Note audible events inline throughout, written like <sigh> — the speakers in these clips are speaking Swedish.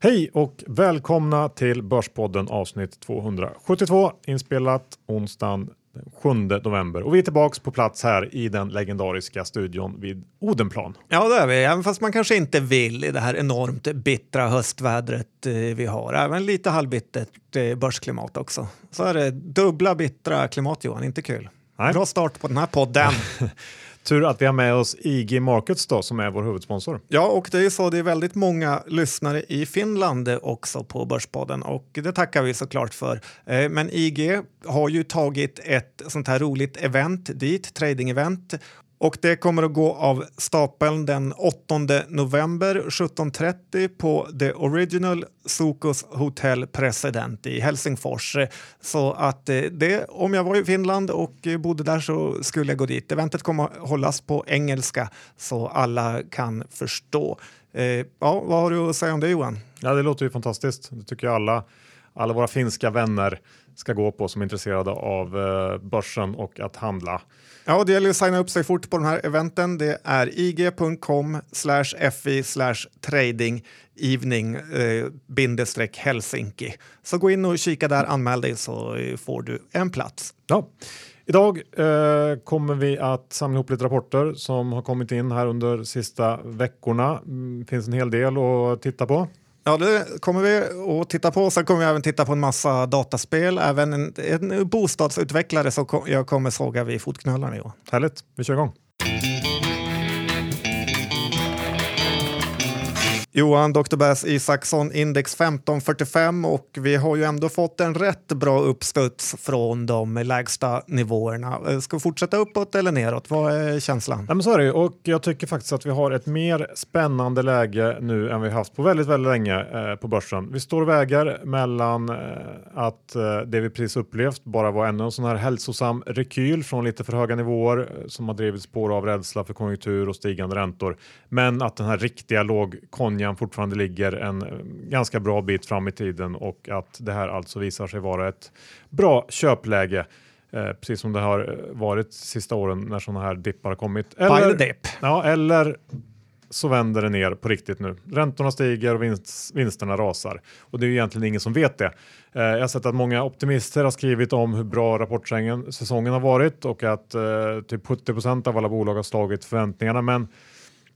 Hej och välkomna till Börspodden avsnitt 272 inspelat onsdagen den 7 november och vi är tillbaks på plats här i den legendariska studion vid Odenplan. Ja, det är vi, även fast man kanske inte vill i det här enormt bittra höstvädret eh, vi har. Även lite halvbittert eh, börsklimat också. Så är det dubbla bittra klimat Johan, inte kul. Nej. Bra start på den här podden. <laughs> Tur att vi har med oss IG Markets då som är vår huvudsponsor. Ja, och det är ju så, det är väldigt många lyssnare i Finland också på Börspodden och det tackar vi såklart för. Eh, men IG har ju tagit ett sånt här roligt event dit, trading-event och det kommer att gå av stapeln den 8 november 17.30 på The Original Sokos Hotel President i Helsingfors. Så att eh, det, om jag var i Finland och eh, bodde där så skulle jag gå dit. Eventet kommer att hållas på engelska så alla kan förstå. Eh, ja, vad har du att säga om det Johan? Ja, det låter ju fantastiskt. Det tycker jag alla, alla våra finska vänner ska gå på som är intresserade av eh, börsen och att handla. Ja, det gäller att signa upp sig fort på de här eventen. Det är ig.com fi trading evening eh, bindestreck Helsinki. Så gå in och kika där, anmäl dig så får du en plats. Ja. Idag eh, kommer vi att samla ihop lite rapporter som har kommit in här under sista veckorna. Mm, finns en hel del att titta på. Ja, det kommer vi att titta på. Sen kommer vi även titta på en massa dataspel. Även en, en bostadsutvecklare som jag kommer såga vid fotknölarna. Johan. Härligt, vi kör igång. Johan Dr. Bass Isaksson, index 1545 och vi har ju ändå fått en rätt bra uppstuds från de lägsta nivåerna. Eh, ska vi fortsätta uppåt eller neråt? Vad är känslan? Ja, men så är det och jag tycker faktiskt att vi har ett mer spännande läge nu än vi haft på väldigt, väldigt länge eh, på börsen. Vi står och väger mellan eh, att det vi precis upplevt bara var ännu en sån här hälsosam rekyl från lite för höga nivåer som har drivits spår av rädsla för konjunktur och stigande räntor. Men att den här riktiga lågkonjan fortfarande ligger en eh, ganska bra bit fram i tiden och att det här alltså visar sig vara ett bra köpläge. Eh, precis som det har eh, varit sista åren när sådana här dippar har kommit. The dip. Ja, eller så vänder det ner på riktigt nu. Räntorna stiger och vinst, vinsterna rasar. Och det är ju egentligen ingen som vet det. Eh, jag har sett att många optimister har skrivit om hur bra rapportsäsongen har varit och att eh, typ 70% av alla bolag har slagit förväntningarna. Men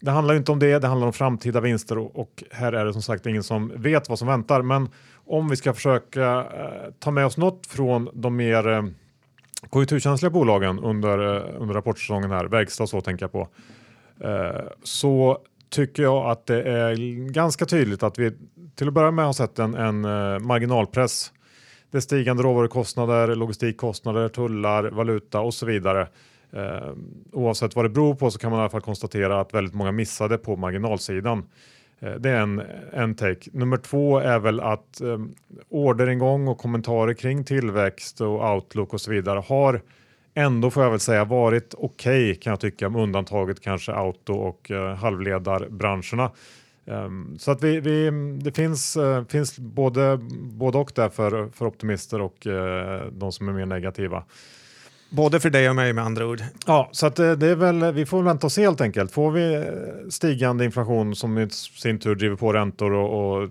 det handlar ju inte om det, det handlar om framtida vinster och, och här är det som sagt ingen som vet vad som väntar. Men om vi ska försöka eh, ta med oss något från de mer eh, konjunkturkänsliga bolagen under, eh, under rapportsäsongen här, verkstad och så tänker jag på, eh, så tycker jag att det är ganska tydligt att vi till att börja med har sett en, en eh, marginalpress. Det är stigande råvarukostnader, logistikkostnader, tullar, valuta och så vidare. Eh, oavsett vad det beror på så kan man i alla fall konstatera att väldigt många missade på marginalsidan. Eh, det är en, en take. Nummer två är väl att eh, orderingång och kommentarer kring tillväxt och outlook och så vidare har ändå får jag väl säga varit okej kan jag tycka med undantaget kanske auto och eh, halvledarbranscherna. Um, så att vi, vi, det finns, eh, finns både, både och där för, för optimister och eh, de som är mer negativa. Både för dig och mig med andra ord. Ja, så att eh, det är väl, vi får vänta och se helt enkelt. Får vi eh, stigande inflation som i sin tur driver på räntor och, och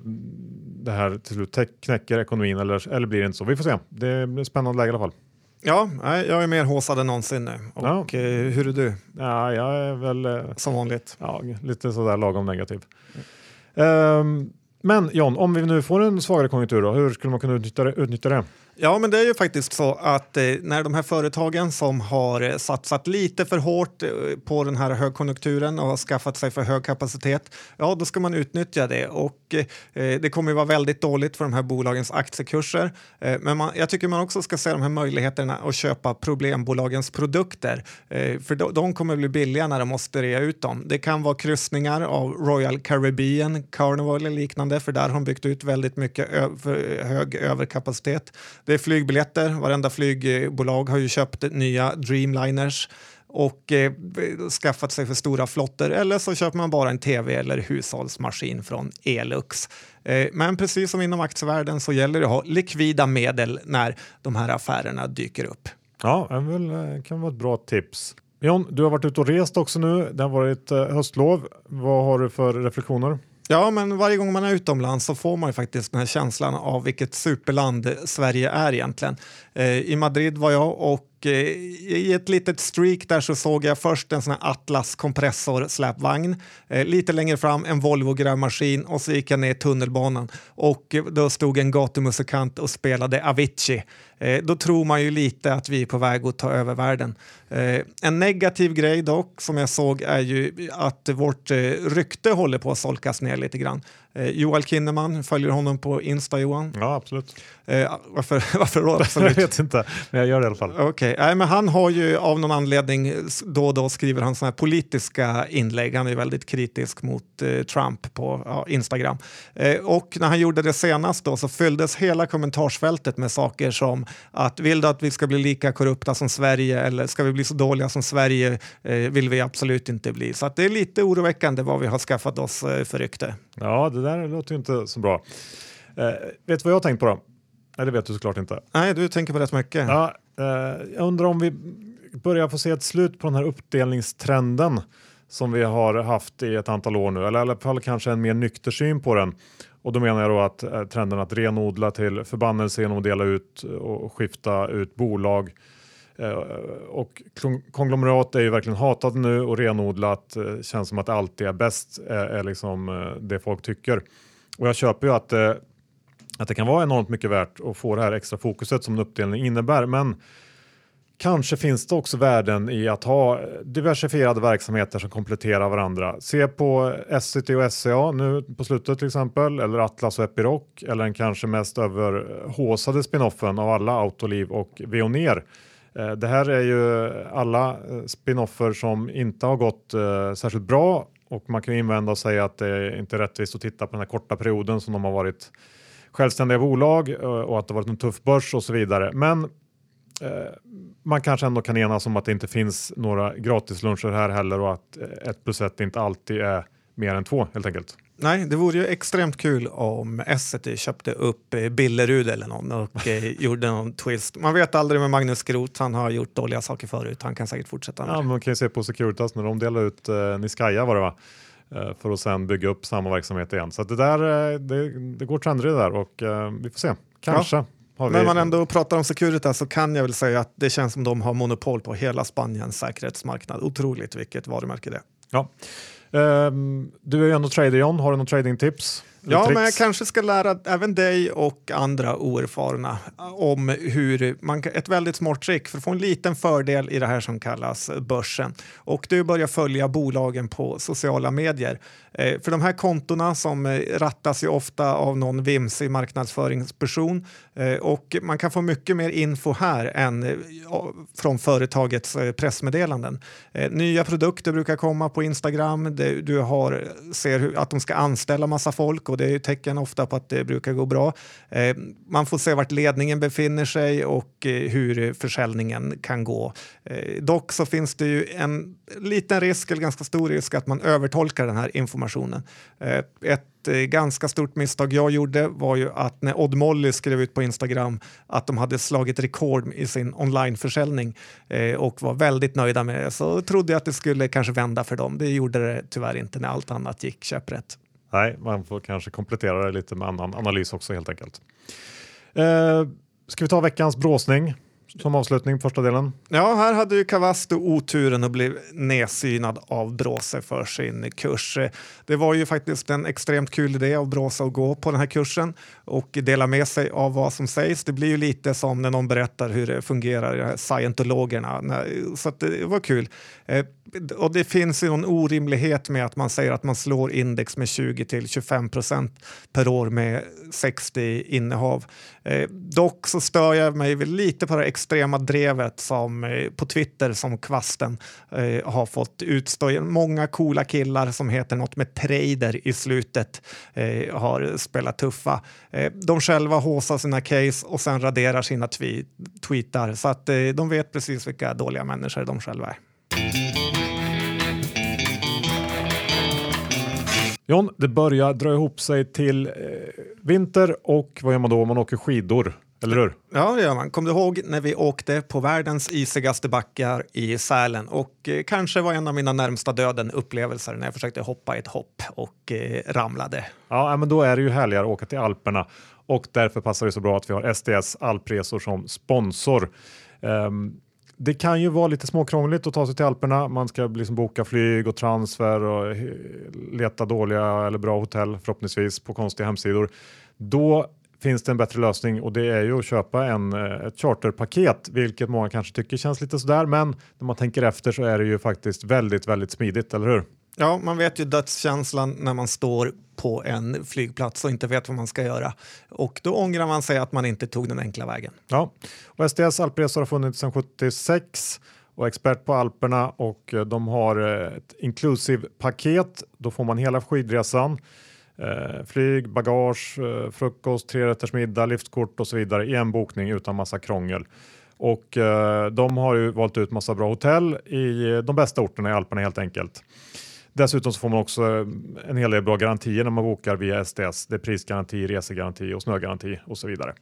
det här till slut knäcker ekonomin eller, eller blir det inte så? Vi får se. Det blir spännande läge i alla fall. Ja, jag är mer håsad än någonsin nu. Och Ja. eh, hur är du? Ja, jag är väl Som vanligt. ja, lite sådär lagom negativ. Ehm, men John, om vi nu får en svagare konjunktur, då, hur skulle man kunna utnyttja det? Utnyttja det? Ja, men det är ju faktiskt så att eh, när de här företagen som har eh, satsat lite för hårt eh, på den här högkonjunkturen och har skaffat sig för hög kapacitet, ja, då ska man utnyttja det och eh, eh, det kommer ju vara väldigt dåligt för de här bolagens aktiekurser. Eh, men man, jag tycker man också ska se de här möjligheterna att köpa problembolagens produkter, för de, de kommer bli billiga när de måste rea ut dem. Det kan vara kryssningar av Royal Caribbean, Carnival eller liknande, för där har de byggt ut väldigt mycket ö- för hög överkapacitet. Det är flygbiljetter. Varenda flygbolag har ju köpt nya Dreamliners och eh, skaffat sig för stora flottor eller så köper man bara en tv eller hushållsmaskin från Elux. Eh, men precis som inom aktievärlden så gäller det att ha likvida medel när de här affärerna dyker upp. Ja, det eh, kan vara ett bra tips. John, du har varit ute och rest också nu. Det har varit eh, höstlov. Vad har du för reflektioner? Ja, men varje gång man är utomlands så får man ju faktiskt den här känslan av vilket superland Sverige är egentligen. Eh, I Madrid var jag och eh, i ett litet streak där så såg jag först en sån här Atlas kompressor släpvagn. Eh, lite längre fram en Volvo grävmaskin och så gick jag ner tunnelbanan och eh, då stod en gatumusikant och spelade Avicii. Eh, då tror man ju lite att vi är på väg att ta över världen. Eh, en negativ grej dock som jag såg är ju att vårt rykte håller på att solkas ner lite grann. Eh, Joel Kinnaman, följer honom på Insta Johan? Ja, absolut. Eh, varför, <laughs> varför då? <laughs> Jag vet inte, men jag gör det i alla fall. Okay. Nej, men han har ju av någon anledning då och då skriver han såna här politiska inlägg. Han är väldigt kritisk mot eh, Trump på ja, Instagram. Eh, och när han gjorde det senast då så fylldes hela kommentarsfältet med saker som att vill du att vi ska bli lika korrupta som Sverige eller ska vi bli så dåliga som Sverige eh, vill vi absolut inte bli. Så det är lite oroväckande vad vi har skaffat oss eh, för rykte. Ja, det där låter ju inte så bra. Eh, vet du vad jag har tänkt på då? Nej, det vet du såklart inte. Nej, du tänker på rätt mycket. Ja, eh, jag undrar om vi börjar få se ett slut på den här uppdelningstrenden som vi har haft i ett antal år nu, eller i alla fall kanske en mer nykter syn på den. Och då menar jag då att eh, trenden att renodla till förbannelse genom att dela ut och skifta ut bolag Eh, och konglomerat är ju verkligen hatat nu och renodlat eh, känns som att det alltid är bäst eh, är, liksom det folk tycker. Och jag köper ju att att det kan vara enormt mycket värt att få det här extra fokuset som en uppdelning innebär. Men kanske finns det också värden i att ha diversifierade verksamheter som kompletterar varandra. Se på SCT och SCA nu på slutet till exempel, eller Atlas och Epiroc, eller den kanske mest överhåsade spinoffen av alla Autoliv och Veoneer. Eh, det här är ju alla eh, spinoffer som inte har gått eh, särskilt bra och man kan invända och säga att det är inte är rättvist att titta på den här korta perioden som de har varit självständiga bolag och att det varit en tuff börs och så vidare. Men man kanske ändå kan enas om att det inte finns några gratisluncher här heller och att ett plus ett inte alltid är mer än två helt enkelt. Nej, det vore ju extremt kul om Essity köpte upp Billerud eller någon och gjorde någon twist. Man vet aldrig med Magnus Groth, han har gjort dåliga saker förut. Han kan säkert fortsätta ja, Man kan ju se på Securitas när de delade ut eh, Niskaya var det va? Eh, för att sen bygga upp samma verksamhet igen. Så det, där, eh, det, det går trender i det där och uh, vi får se. Kanske. Ja. När man ändå pratar om Securitas så kan jag väl säga att det känns som de har monopol på hela Spaniens säkerhetsmarknad. Otroligt vilket varumärke det är. Ja. Um, du är ju ändå trader John, har du något tradingtips? Ja, men jag kanske ska lära även dig och andra oerfarna om hur man ett väldigt smart trick för att få en liten fördel i det här som kallas börsen. Och du börjar följa bolagen på sociala medier. Eh, för de här kontona som eh, rattas ju ofta av någon vimsig marknadsföringsperson eh, och man kan få mycket mer info här än från företagets pressmeddelanden. Nya produkter brukar komma på Instagram. Du har, ser att de ska anställa massa folk och det är tecken ofta på att det brukar gå bra. Eh, man får se vart ledningen befinner sig och eh, hur försäljningen kan gå. Eh, dock så finns det ju en liten risk, eller ganska stor risk, att man övertolkar den här informationen informationen. Eh, ett eh, ganska stort misstag jag gjorde var ju att när Odd Molly skrev ut på Instagram att de hade slagit rekord i sin onlineförsäljning eh, och var väldigt nöjda med det så trodde jag att det skulle kanske vända för dem. Det gjorde det tyvärr inte när allt annat gick käpprätt. Nej, man får kanske komplettera det lite med annan analys också helt enkelt. Eh, ska vi ta veckans bråsning? som avslutning på första delen. Ja, här hade ju Cavasto oturen att bli nedsynad av Bråse för sin kurs. Det var ju faktiskt en extremt kul idé av Bråse att gå på den här kursen och dela med sig av vad som sägs. Det blir ju lite som när någon berättar hur det fungerar, scientologerna. Så det var kul. Eh, och det finns ju någon orimlighet med att man säger att man slår index med 20 till 25 procent per år med 60 innehav. Eh, dock så stör jag mig lite på det extrema drevet som eh, på Twitter som kvasten eh, har fått utstå. Många coola killar som heter något med trader i slutet eh, har spelat tuffa. Eh, de själva håsar sina case och sen raderar sina tweetar så att eh, de vet precis vilka dåliga människor de själva är. John, det börjar dra ihop sig till eh, vinter och vad gör man då? Man åker skidor. Eller hur? Ja, det gör man. Kommer du ihåg när vi åkte på världens isigaste backar i Sälen och eh, kanske var en av mina närmsta döden upplevelser när jag försökte hoppa ett hopp och eh, ramlade. Ja, men då är det ju härligare att åka till Alperna och därför passar det så bra att vi har SDS Alpresor som sponsor. Um, det kan ju vara lite småkrångligt att ta sig till Alperna. Man ska liksom boka flyg och transfer och leta dåliga eller bra hotell förhoppningsvis på konstiga hemsidor. Då finns det en bättre lösning och det är ju att köpa en, eh, ett charterpaket, vilket många kanske tycker känns lite sådär. Men när man tänker efter så är det ju faktiskt väldigt, väldigt smidigt, eller hur? Ja, man vet ju dödskänslan när man står på en flygplats och inte vet vad man ska göra. Och då ångrar man sig att man inte tog den enkla vägen. Ja, och SDS Alpresor har funnits sedan 76 och expert på Alperna och eh, de har eh, ett inclusive paket. Då får man hela skidresan. Eh, flyg, bagage, frukost, trerätters middag, liftkort och så vidare i en bokning utan massa krångel. Och de har ju valt ut massa bra hotell i de bästa orterna i Alperna helt enkelt. Dessutom så får man också eh, en hel del bra garantier när man bokar via SDS. Det är prisgaranti, resegaranti och snögaranti och så vidare.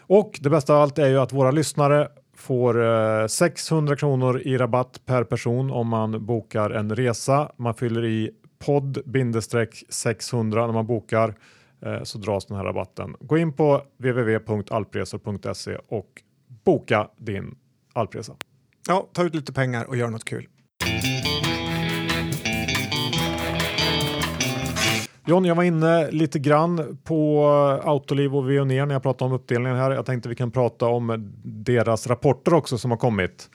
Och det bästa av allt är ju att våra lyssnare får eh, 600 kronor i rabatt per person om man bokar en resa. Man fyller i podd 600 när man bokar eh, så dras den här rabatten. Gå in på www.alpresor.se och boka din alpresa. Ja, ta ut lite pengar och gör något kul. John, jag var inne lite grann på Autoliv och Veoneer när jag pratade om uppdelningen här. Jag tänkte vi kan prata om deras rapporter också som har kommit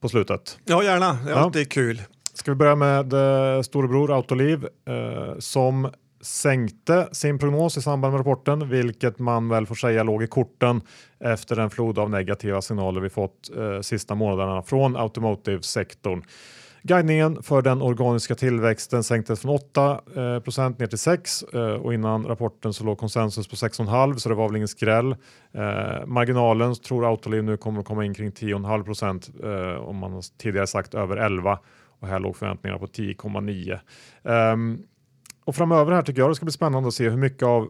på slutet. Ja, gärna. Det är ja. alltid kul. Ska vi börja med eh, storebror Autoliv eh, som sänkte sin prognos i samband med rapporten, vilket man väl får säga låg i korten efter den flod av negativa signaler vi fått eh, sista månaderna från automotive-sektorn. Guidningen för den organiska tillväxten sänktes från 8 eh, procent ner till 6 eh, och innan rapporten så låg konsensus på 6,5 så det var väl ingen skräll. Eh, marginalen tror Autoliv nu kommer att komma in kring 10,5 procent eh, om man tidigare sagt över 11 och här låg förväntningarna på 10,9. Um, ehm, och framöver här tycker jag det ska bli spännande att se hur mycket av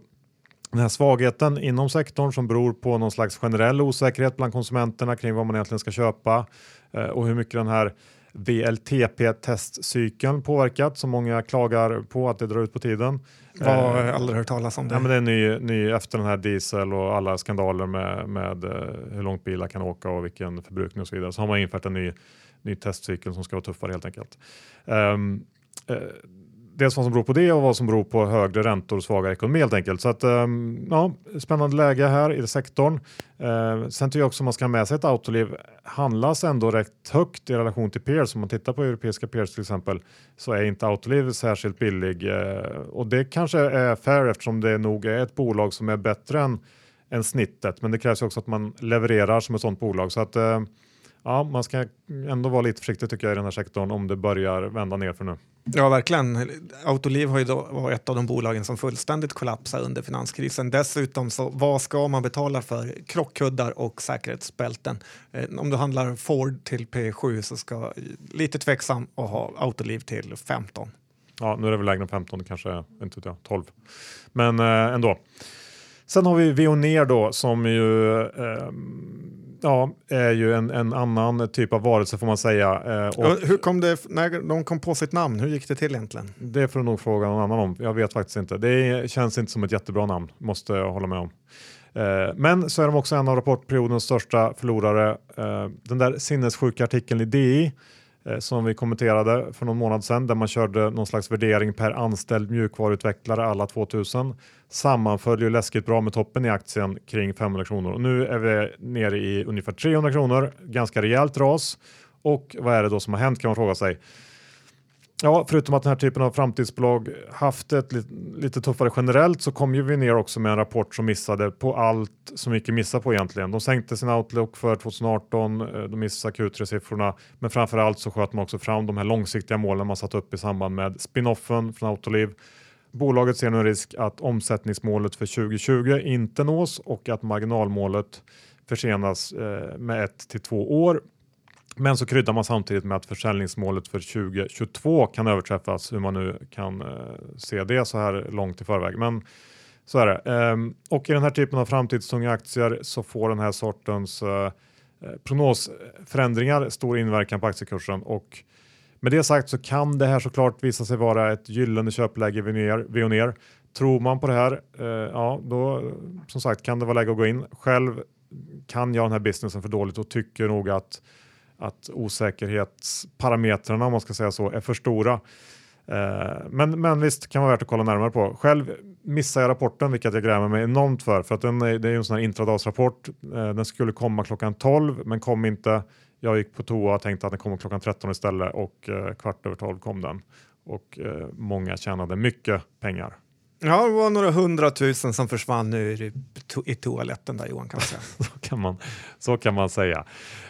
den här svagheten inom sektorn som beror på någon slags generell osäkerhet bland konsumenterna kring vad man egentligen ska köpa eh, och hur mycket den här VLTP-testcykeln påverkat som många klagar på att det drar ut på tiden. Jag har uh, aldrig hört talas om det. Ja, men det är ny, ny efter den här diesel och alla skandaler med, med uh, hur långt bilar kan åka och vilken förbrukning och så vidare så har man infört en ny ny testcykel som ska vara tuffare helt enkelt. Um, uh, dels vad som beror på det och vad som beror på högre räntor och svagare ekonomi helt enkelt. Så att, um, ja, spännande läge här i sektorn. Uh, sen tycker jag också man ska ha med sig att Autoliv handlas ändå rätt högt i relation till peers. Om man tittar på europeiska peers till exempel så är inte Autoliv särskilt billig uh, och det kanske är fair eftersom det nog är ett bolag som är bättre än, än snittet. Men det krävs också att man levererar som ett sådant bolag. Så att, uh, ja, man ska ändå vara lite försiktig tycker jag i den här sektorn om det börjar vända ner för nu. Ja, verkligen. Autoliv har ju då varit ett av de bolagen som fullständigt kollapsade under finanskrisen. Dessutom, så vad ska man betala för krockkuddar och säkerhetsbälten? Eh, om du handlar Ford till P7 så ska lite tveksam att ha Autoliv till 15. Ja, nu är det väl lägre än 15, kanske inte jag, 12. Men eh, ändå. Sen har vi Veoneer då som ju eh, ja, är ju en, en, annan typ av varelse får man säga. Eh, och hur kom det, när de kom på sitt namn, hur gick det till egentligen? Det får du nog fråga någon annan om. Jag vet faktiskt inte. Det känns inte som ett jättebra namn, måste jag hålla med om. Eh, men så är de också en av rapportperiodens största förlorare. Eh, den där sinnessjuka artikeln i DI Eh, som vi kommenterade för någon månad sedan där man körde någon slags värdering per anställd mjukvaruutvecklare alla 2000 sammanföll ju läskigt bra med toppen i aktien kring 500 kronor och nu är vi nere i ungefär 300 kronor, ganska rejält ras och vad är det då som har hänt kan man fråga sig. Ja, förutom att den här typen av framtidsbolag haft ett lite, lite tuffare generellt så kom ju vi ner också med en rapport som missade på allt som gick att missa på egentligen. De sänkte sin outlook för 2018, eh, de missade Q3-siffrorna, men framför allt så sköt man också fram de här långsiktiga målen man satt upp i samband med spinoffen från Autoliv. Bolaget ser nu en risk att omsättningsmålet för 2020 inte nås och att marginalmålet försenas eh, med ett till två år men så kryddar man samtidigt med att försäljningsmålet för 2022 kan överträffas, hur man nu kan eh, se det så här långt i förväg. Men Så är det. Ehm, och i den här typen av framtidstunga aktier så får den här sortens eh, eh prognosförändringar stor inverkan på aktiekursen och med det sagt så kan det här såklart visa sig vara ett gyllene köpläge vid och ner. Tror man på det här, eh, ja då som sagt kan det vara läge att gå in. Själv kan jag den här businessen för dåligt och tycker nog att, att osäkerhetsparametrarna om man ska säga så är för stora. Eh, men, men visst kan vara värt att kolla närmare på. Själv missade jag rapporten, vilket jag grämer mig enormt för, för att den är, det är en sån här intradagsrapport. Eh, den skulle komma klockan 12, men kom inte. Jag gick på toa och tänkte att den kommer klockan 13 istället och eh, kvart över 12 kom den och eh, många tjänade mycket pengar. Ja, det var några hundratusen som försvann ur i, to i toaletten där Johan kan man säga. <laughs> så, kan man, så kan man säga.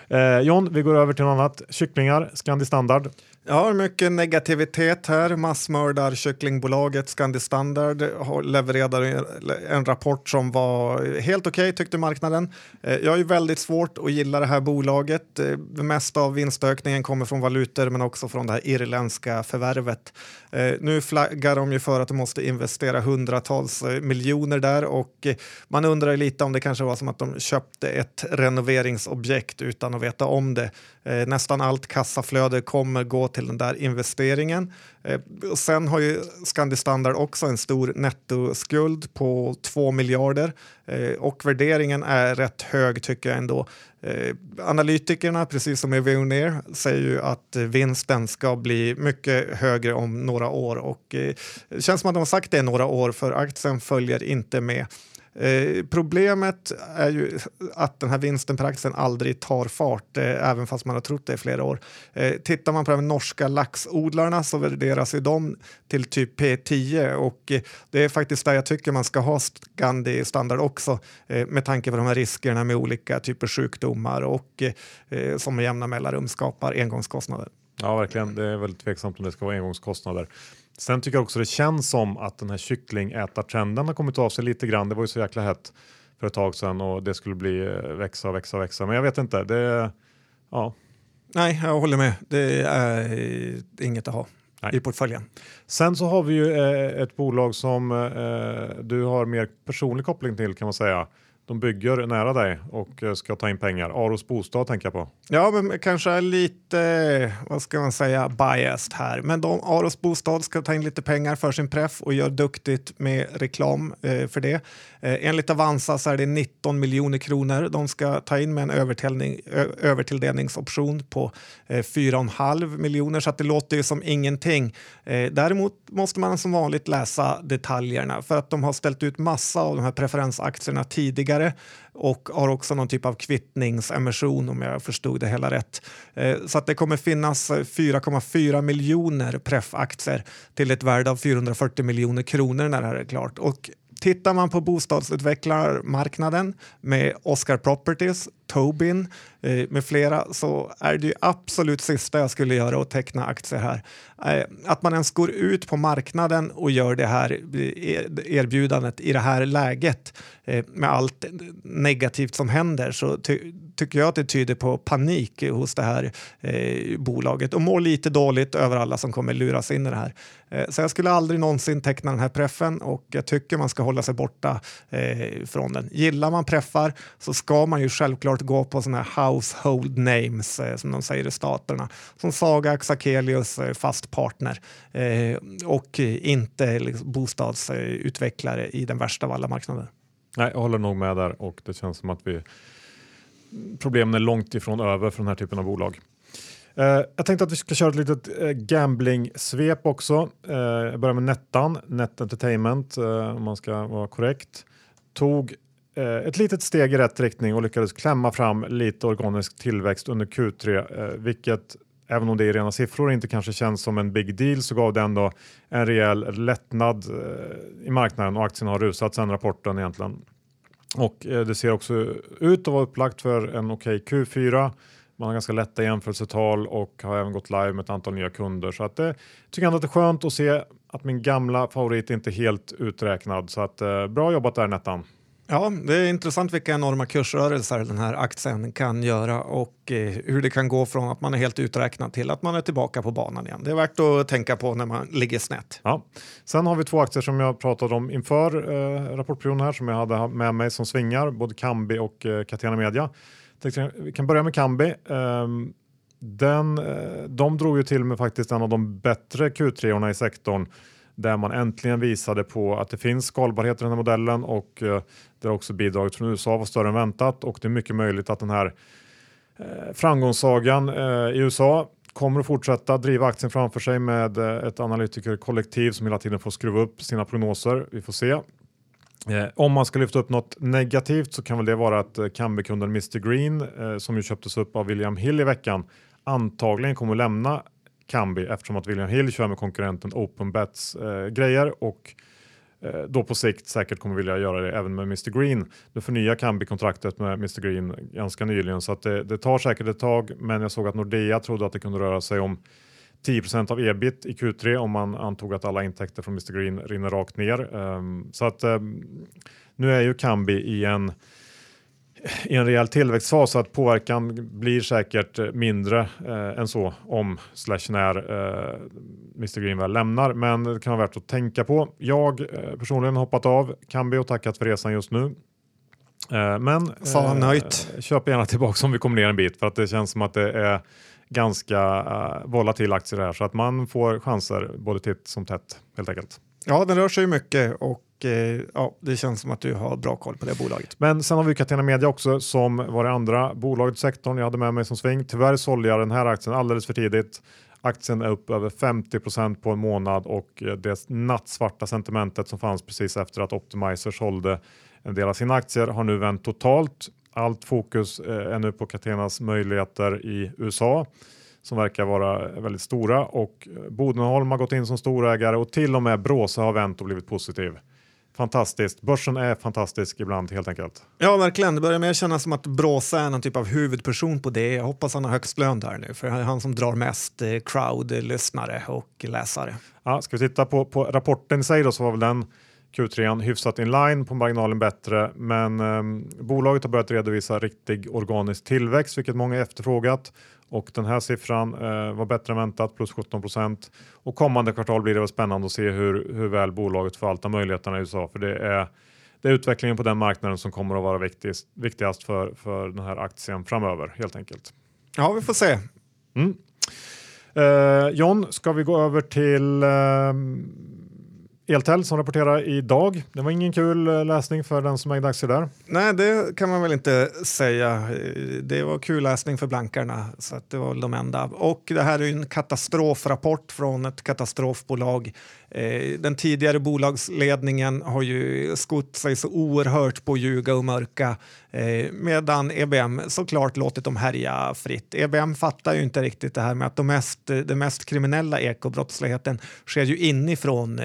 Eh, John, vi går över till något annat. Kycklingar, Scandi Standard. Ja, mycket negativitet här. Massmördarkycklingbolaget Scandi Standard levererade en rapport som var helt okej okay, tyckte marknaden. Eh, jag är ju väldigt svårt att gilla det här bolaget. Eh, det mesta av vinstökningen kommer från valutor men också från det här irländska förvärvet. Eh, nu flaggar de ju för att de måste investera hundratals miljoner där och man undrar lite om det kanske var som att de köpte ett renoveringsobjekt utan att veta om det. Eh, nästan allt kassaflöde kommer gå till den där investeringen. Eh, sen har ju Scandi Standard också en stor nettoskuld på 2 miljarder eh, och värderingen är rätt hög tycker jag ändå. Eh, analytikerna, precis som i Veoneer, säger ju att vinsten ska bli mycket högre om några år och det känns som att de har sagt det i några år för aktien följer inte med. Eh, problemet är ju att den här vinsten per aktien aldrig tar fart, eh, även fast man har trott det i flera år. Eh, tittar man på de norska laxodlarna så värderas ju de till typ P10 och eh, det är faktiskt där jag tycker man ska ha Scandi standard också eh, med tanke på de här riskerna med olika typer sjukdomar och eh, eh, som med jämna mellanrum skapar engångskostnader. Ja, verkligen. Det är väldigt tveksamt om det ska vara engångskostnader. Sen tycker jag också det känns som att den här kycklingätartrenden har kommit av sig lite grann. Det var ju så jäkla hett för ett tag sedan och det skulle bli eh, växa, växa, växa. Men jag vet inte. Det, ja. Nej, jag håller med. Det är inget att ha i portföljen. Sen så har vi ju eh, ett bolag som eh, du har mer personlig koppling till kan man säga de bygger nära dig och eh, ska ta in pengar. Aros bostad tänker jag på. Ja, men kanske är lite, vad ska man säga, biased här. Men de, Aros bostad ska ta in lite pengar för sin preff och gör duktigt med reklam eh, för det. Eh, enligt Avanza så är det 19 miljoner kronor de ska ta in med en övertilldelningsoption på eh, 4,5 miljoner så att det låter ju som ingenting. Eh, däremot måste man som vanligt läsa detaljerna för att de har ställt ut massa av de här preferensaktierna tidigare tidigare och har också någon typ av kvittningsemission om jag förstod det hela rätt. Eh, så att det kommer finnas eh, 4,4 miljoner preffaktier till ett värde av 440 miljoner kronor när det här är klart. Och Tittar man på bostadsutvecklarmarknaden med Oscar Properties, Tobin eh, med flera så är det ju absolut sista jag skulle göra att teckna aktier här. Eh, att man ens går ut på marknaden och gör det här eh, erbjudandet i det här läget eh, med allt negativt som händer så ty tycker jag att det tyder på panik hos det här eh, bolaget och mår lite dåligt över alla som kommer luras in i det här. Eh, så jag skulle aldrig någonsin teckna den här preffen och jag tycker man ska hålla sig borta från den. Gillar man preffar så ska man ju självklart gå på såna här household names eh, som de säger i staterna som Sagax, Akelius, eh, fast partner eh, och inte liksom, bostadsutvecklare i den värsta av alla marknader. Nej, jag håller nog med där och det känns som att vi problemen är långt ifrån över för den här typen av bolag. Uh, jag tänkte att vi ska köra ett litet uh, gambling-svep också. Uh, jag börjar med Nettan, Net Entertainment om man ska vara korrekt. Tog Eh, ett litet steg i rätt riktning och lyckades klämma fram lite organisk tillväxt under Q3, eh, vilket även om det i rena siffror inte kanske känns som en big deal så gav det ändå en rejäl lättnad eh, i marknaden och aktien har rusat sedan rapporten egentligen. Och det ser också ut att vara upplagt för en okej okay Q4. Man har ganska lätta jämförelsetal och har även gått live med ett antal nya kunder. Så att det tycker jag att det är skönt att se att min gamla favorit inte är helt uträknad. Så att, eh, bra jobbat där Nettan. Ja, det är intressant vilka enorma kursrörelser den här aktien kan göra och eh, hur det kan gå från att man är helt uträknad till att man är tillbaka på banan igen. Det är värt att tänka på när man ligger snett. Ja. Sen har vi två aktier som jag pratade om inför eh, rapportperioden här som jag hade med mig som svingar, både Kambi och eh, Catena Media. Vi kan börja med Kambi. Eh, den, eh, de drog ju till med faktiskt en av de bättre Q3 i sektorn där man äntligen visade på att det finns skalbarhet i den här modellen och eh, där också bidraget från USA var större än väntat och det är mycket möjligt att den här eh, framgångssagan eh, i USA kommer att fortsätta driva aktien framför sig med eh, ett analytikerkollektiv som hela tiden får skruva upp sina prognoser. Vi får se. Eh, om man ska lyfta upp något negativt så kan väl det vara att Kambi-kunden Mr Green som ju köptes upp av William Hill i veckan antagligen kommer att lämna Kambi eftersom att William Hill kör med konkurrenten OpenBets eh, grejer och eh, då på sikt säkert kommer vilja göra det även med Mr Green. Nu förnyar Kambi kontraktet med Mr Green ganska nyligen så att det, det, tar säkert ett tag men jag såg att Nordea trodde att det kunde röra sig om 10% av ebit i Q3 om man antog att alla intäkter från Mr Green rinner rakt ner. Um, så att um, nu är ju Kambi i en i en rejäl tillväxtfas så att påverkan blir säkert mindre eh, än så om slash när eh, Mr Green väl lämnar. Men det kan vara värt att tänka på. Jag eh, personligen hoppat av Kambi och tackat för resan just nu. Eh, men Sa han nöjt. Eh, köp gärna tillbaka om vi kommer ner en bit för att det känns som att det är ganska uh, volatil aktier här så att man får chanser både titt som tätt helt enkelt. Ja, den rör sig ju mycket och Eh, ja, det känns som att du har bra koll på det bolaget. Men sen har vi Catena Media också som var det andra bolaget i sektorn jag hade med mig som sving. Tyvärr sålde jag den här aktien alldeles för tidigt. Aktien är upp över 50% på en månad och eh, det nattsvarta sentimentet som fanns precis efter att Optimizer sålde en del av sina aktier har nu vänt totalt. Allt fokus eh, är nu på Catenas möjligheter i USA som verkar vara väldigt stora och Bodenholm har gått in som storägare och till och med Bråse har vänt och blivit positiv. Fantastiskt. Börsen är fantastisk ibland helt enkelt. Ja, verkligen. Det börjar mer kännas som att Bråse är någon typ av huvudperson på det. Jag hoppas han har högst lön där nu, för det är han som drar mest eh, crowd-lyssnare och läsare. Ja, ska vi titta på, på rapporten i sig då så var väl den Q3 hyfsat inline på marginalen bättre, men eh, bolaget har börjat redovisa riktig organisk tillväxt, vilket många efterfrågat och den här siffran eh, var bättre än väntat, plus 17 procent. Och kommande kvartal blir det väl spännande att se hur, hur väl bolaget förvaltar möjligheterna i USA, för det är, det är utvecklingen på den marknaden som kommer att vara viktigast, viktigast för, för den här aktien framöver helt enkelt. Ja, vi får se. Mm. Eh, John, ska vi gå över till eh, Eltel som rapporterar idag. Det var ingen kul eh, läsning för den som ägde aktier där. Nej, det kan man väl inte säga. Det var kul läsning för blankarna, så det var väl de enda. Och det här är en katastrofrapport från ett katastrofbolag eh, den tidigare bolagsledningen har ju skott sig så oerhört på att ljuga och mörka eh, medan EBM såklart låtit dem härja fritt. EBM fattar ju inte riktigt det här med att de mest, den mest kriminella ekobrottsligheten sker ju inifrån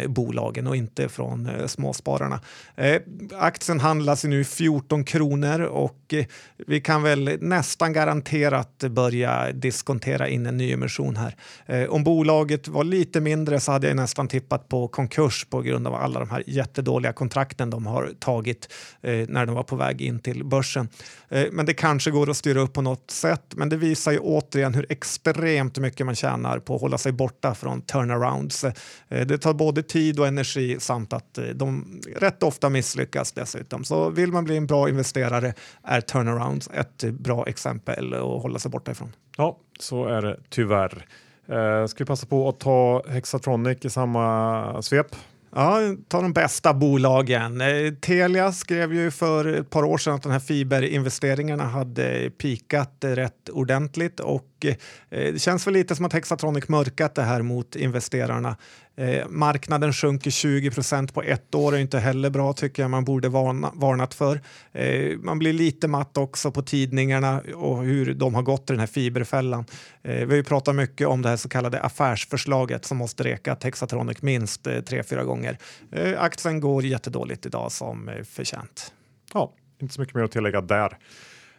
bolagen och inte från eh, småspararna. Eh, aktien handlas nu 14 kronor och eh, vi kan väl nästan garanterat börja diskontera in en nyemission här. Eh, om bolaget var lite mindre så hade jag nästan tippat tippat på konkurs på grund av alla de här jättedåliga kontrakten de har tagit eh, när de var på väg in till börsen. Eh, men det kanske går att styra upp på något sätt. Men det visar ju återigen hur extremt mycket man tjänar på att hålla sig borta från turnarounds. Eh, det tar både tid och energi samt att eh, de rätt ofta misslyckas dessutom. Så vill man bli en bra investerare är turnarounds ett bra exempel att hålla sig borta ifrån. Ja, så är det tyvärr. Eh, ska vi passa på att ta Hexatronic i samma svep? Ja, ta de bästa bolagen. Eh, Telia skrev ju för ett par år sedan att de här fiberinvesteringarna hade pikat rätt ordentligt och eh, det känns väl lite som att Hexatronic mörkat det här mot investerarna. Eh, marknaden sjunker 20 procent på ett år är inte heller bra tycker jag man borde varna, varnat för. Eh, man blir lite matt också på tidningarna och hur de har gått i den här fiberfällan. Eh, vi har ju pratat mycket om det här så kallade affärsförslaget som måste reka Texatronic minst eh, tre, fyra gånger. Eh, aktien går jättedåligt idag som eh, förtjänt. Ja, inte så mycket mer att tillägga där.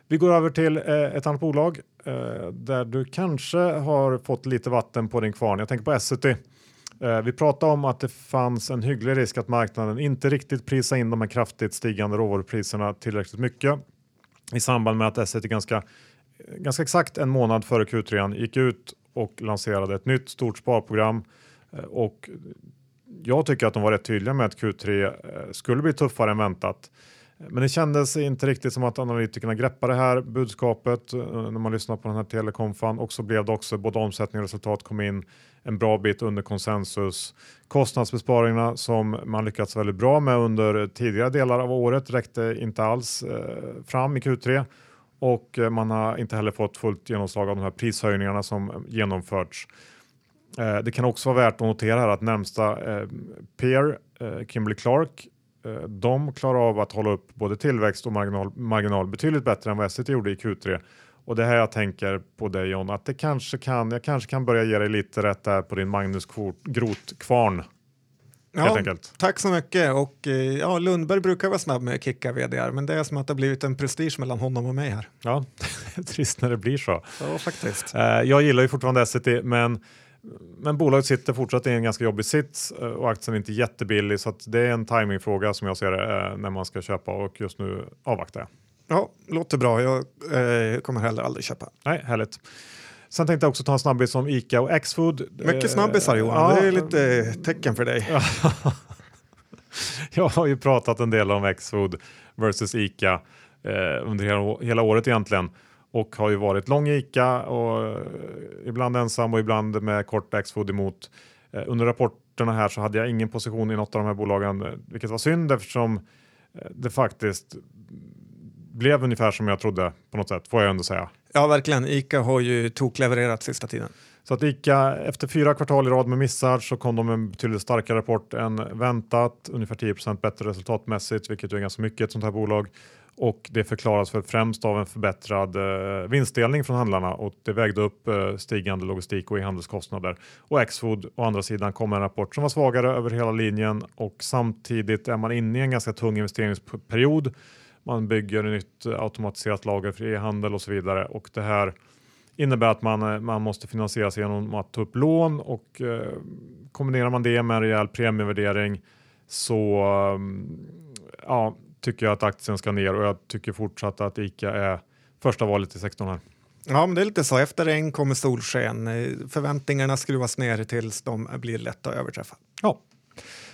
Vi går över till eh, ett annat bolag Eh, där du kanske har fått lite vatten på din kvarn. Jag tänker på Essity Eh, vi pratade om att det fanns en hygglig risk att marknaden inte riktigt prisade in de här kraftigt stigande råvarupriserna tillräckligt mycket i samband med att Essity ganska, ganska exakt en månad före Q3 gick ut och lanserade ett nytt stort sparprogram eh, och jag tycker att de var rätt tydliga med att Q3 eh, skulle bli tuffare än väntat. Men det kändes inte riktigt som att analytikerna greppade det här budskapet eh, när man lyssnar på den här telekonfan och så blev det också både omsättning och resultat kom in en bra bit under konsensus. Kostnadsbesparingarna som man lyckats väldigt bra med under tidigare delar av året räckte inte alls eh, fram i Q3 och eh, man har inte heller fått fullt genomslag av de här prishöjningarna som genomförts. Det kan också vara värt att notera här att närmsta peer, Kimberly Clark, de klarar av att hålla upp både tillväxt och marginal, marginal betydligt bättre än vad Essity gjorde i Q3 och det här jag tänker på dig John, att det kanske kan, jag kanske kan börja ge dig lite rätt där på din Magnus Groth-kvarn. Ja, tack så mycket. Och, eh, ja, Lundberg brukar vara snabb med att kicka vd men det är som att det har blivit en prestige mellan honom och mig här. Ja, <laughs> trist när det blir så. Ja, faktiskt. Eh, jag gillar ju fortfarande Essity, men men bolaget sitter fortsatt i en ganska jobbig sits eh, och aktien är inte jättebillig så det är en timingfråga som jag ser det när man ska köpa och just nu avvaktar jag. Ja, låter bra. Jag eh, kommer heller aldrig köpa. Nej, härligt. Sen tänkte jag också ta en snabbis om Ica och Axfood. Mycket snabbisar Johan, ja. det är lite tecken för dig. <laughs> jag har ju pratat en del om Axfood versus Ica eh, under hela, hela, året egentligen och har ju varit lång Ica och eh, ibland ensam och ibland med kort Axfood emot. Eh, under rapporterna här så hade jag ingen position i något av de här bolagen, vilket var synd eftersom eh, det faktiskt blev ungefär som jag trodde på något sätt, får jag ändå säga. Ja, verkligen. ICA har ju toklevererat sista tiden. Så att ICA efter fyra kvartal i rad med missar så kom de med en betydligt starkare rapport än väntat. Ungefär 10% bättre resultatmässigt, vilket är ganska mycket ett sånt här bolag. Och det förklaras för främst av en förbättrad eh, vinstdelning från handlarna och det vägde upp eh, stigande logistik och e-handelskostnader. Och Axfood å andra sidan kom en rapport som var svagare över hela linjen och samtidigt är man inne i en ganska tung investeringsperiod man bygger ett nytt eh, automatiserat lager för e-handel och så vidare. Och det här innebär att man, eh, man måste finansiera sig genom att ta upp lån och eh, kombinerar man det med en rejäl premievärdering så eh, ja, tycker jag att aktien ska ner och jag tycker fortsatt att ICA är första valet i sektorn här. Ja, men det är lite så. Efter regn kommer solsken. Förväntningarna skruvas ner tills de blir lätta att överträffa. Ja.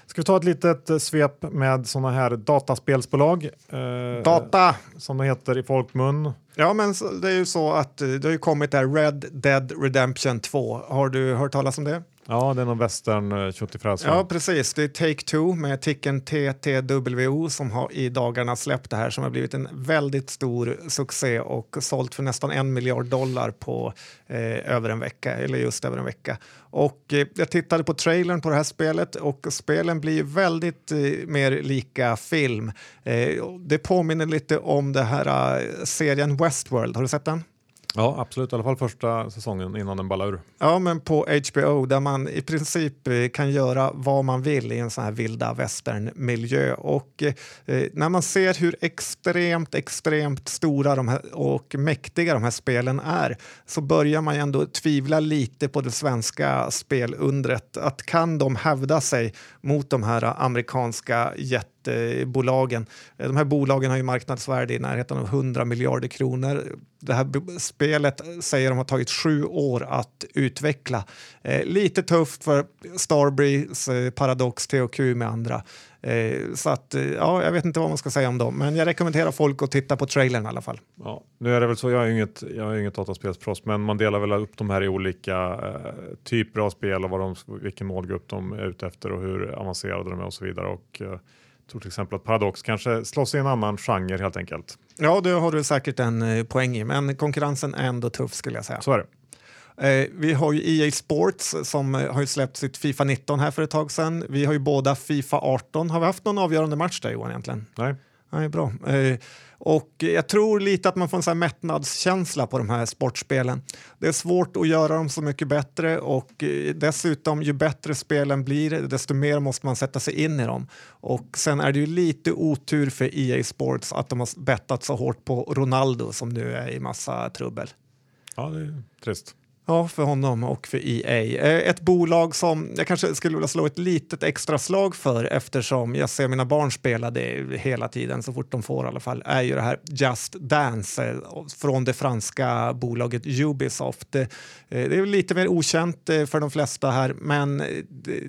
Ska vi ta ett litet svep med sådana här dataspelsbolag? Eh, Data! Som de heter i folkmun. Ja, men det är ju så att eh, det har ju kommit där Red Dead Redemption 2. Har du hört talas om det? Ja, det är någon western uh, eh, Ja, precis. Det är Take-Two med ticken TTWO som har i dagarna släppt det här som har blivit en väldigt stor succé och sålt för nästan en miljard dollar på eh, över en vecka, eller just över en vecka. Och eh, jag tittade på trailern på det här spelet och spelen blir väldigt eh, mer lika film. Eh, det påminner lite om det här eh, serien Westworld. Har du sett den? Ja, absolut. I alla fall första säsongen innan den ballar ur. Ja, men på HBO där man i princip eh, kan göra vad man vill i en sån här vilda västernmiljö. Och eh, när man ser hur extremt, extremt stora de här, och mäktiga de här spelen är så börjar man ju ändå tvivla lite på det svenska spelundret. Att kan de hävda sig mot de här amerikanska jättarna Eh, bolagen. Eh, de här bolagen har ju marknadsvärde i närheten av 100 miljarder kronor. Det här spelet säger de har tagit sju år att utveckla. Eh, lite tufft för Starbreeze, Paradox, THQ med andra. Eh, så att, ja, jag vet inte vad man ska säga om dem, men jag rekommenderar folk att titta på trailern i alla fall. Ja, nu är det väl så, jag är inget, jag är inget dataspelsproffs, men man delar väl upp de här i olika eh, typer av spel och vad de, vilken målgrupp de är ute efter och hur avancerade de är och så vidare. Och, eh, tror till exempel att Paradox kanske slåss i en annan genre helt enkelt. Ja, det har du säkert en eh, poäng i, men konkurrensen är ändå tuff skulle jag säga. Så är det. Eh, vi har ju EA Sports som eh, har ju släppt sitt Fifa 19 här för ett tag sedan. Vi har ju båda Fifa 18. Har vi haft någon avgörande match där Johan egentligen? Nej. Nej, bra. Eh, och jag tror lite att man får en sån här mättnadskänsla på de här sportspelen. Det är svårt att göra dem så mycket bättre och eh, dessutom ju bättre spelen blir desto mer måste man sätta sig in i dem. Och sen är det ju lite otur för EA Sports att de har bettat så hårt på Ronaldo som nu är i massa trubbel. Ja, det är trist. Ja, för honom och för EA. Eh, ett bolag som jag kanske skulle vilja slå ett litet extra slag för eftersom jag ser mina barn spela det hela tiden, så fort de får i alla fall, är ju det här Just Dance eh, från det franska bolaget Ubisoft. Eh, det är lite mer okänt för de flesta här, men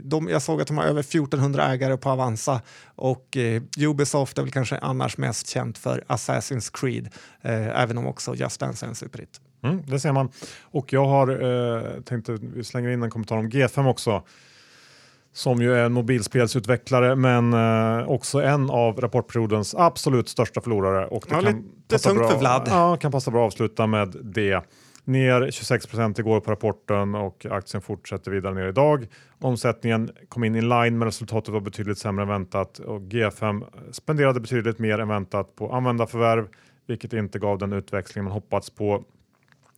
de, jag såg att de har över 1400 ägare på Avanza och Ubisoft är väl kanske annars mest känt för Assassin's Creed, även om också Just Dance är en superhit. Mm, det ser man. Och jag har eh, tänkt att vi slänger in en kommentar om G5 också. Som ju är en mobilspelsutvecklare men eh, också en av rapportperiodens absolut största förlorare. Och det ja, kan lite tungt bra, för Vlad. Ja, kan passa bra att avsluta med det. Ner 26 procent igår på rapporten och aktien fortsätter vidare ner idag. Omsättningen kom in i line men resultatet var betydligt sämre än väntat och G5 spenderade betydligt mer än väntat på användarförvärv vilket inte gav den utväxling man hoppats på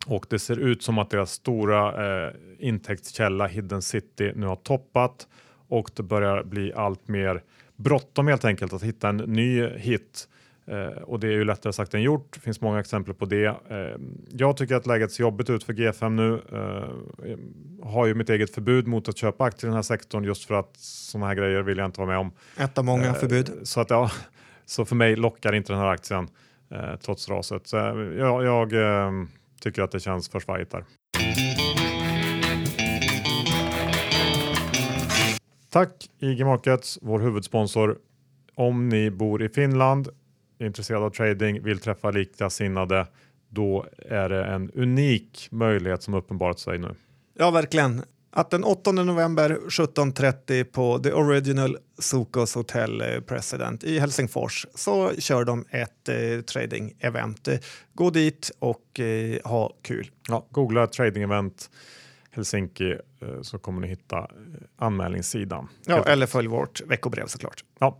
och det ser ut som att deras stora eh, intäktskälla Hidden City nu har toppat och det börjar bli allt mer bråttom helt enkelt att hitta en ny hit. Eh, och det är ju lättare sagt än gjort. Det finns många exempel på det. Eh, jag tycker att läget ser jobbigt ut för G5 nu. Eh, har ju mitt eget förbud mot att köpa aktier i den här sektorn just för att sådana här grejer vill jag inte vara med om. Ett av många eh, förbud. Så, att, ja, så för mig lockar inte den här aktien eh, trots raset. Så, jag, jag tycker att det känns för svajigt där. Tack IG Markets, vår huvudsponsor. Om ni bor i Finland, är intresserade av trading, vill träffa likasinnade, då är det en unik möjlighet som uppenbarat sig nu. Ja, verkligen att den 8 november 17.30 på The Original Sukos Hotel eh, President i Helsingfors så kör de ett eh, trading-event. Gå dit och eh, ha kul. Ja, googla trading-event Helsinki eh, så kommer ni hitta eh, anmälningssidan. Ja, eller följ vårt veckobrev såklart. Ja.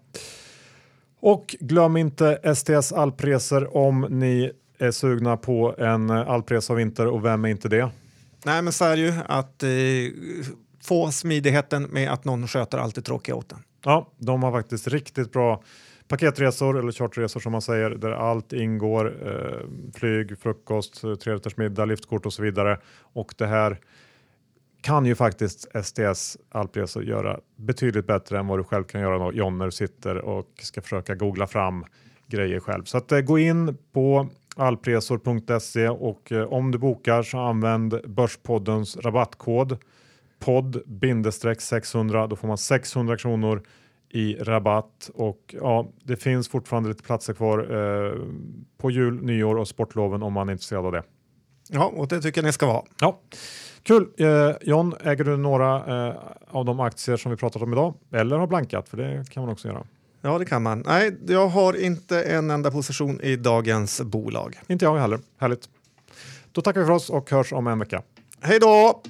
Och glöm inte STS alpresor om ni är sugna på en eh, alpresa av vinter och vem är inte det? Nej, men så är det ju att eh, få smidigheten med att någon sköter allt det tråkiga åt en. Ja, de har faktiskt riktigt bra paketresor eller charterresor som man säger där allt ingår. Eh, flyg, frukost, eh, trerättersmiddag, liftkort och så vidare. Och det här kan ju faktiskt STS alpresor göra betydligt bättre än vad du själv kan göra John när du sitter och ska försöka googla fram grejer själv. Så att, eh, gå in på alpresor.se och eh, om du bokar så använd Börspoddens rabattkod podd 600 då får man 600 kronor i rabatt och ja, det finns fortfarande lite platser kvar eh, på jul, nyår och sportloven om man är intresserad av det. Ja, och det tycker jag ni ska vara. Ja. Kul! Eh, John, äger du några eh, av de aktier som vi pratat om idag? Eller har blankat? För det kan man också göra. Ja, det kan man. Nej, jag har inte en enda position i dagens bolag. Inte jag heller. Härligt. Då tackar vi för oss och hörs om en vecka. Hej då!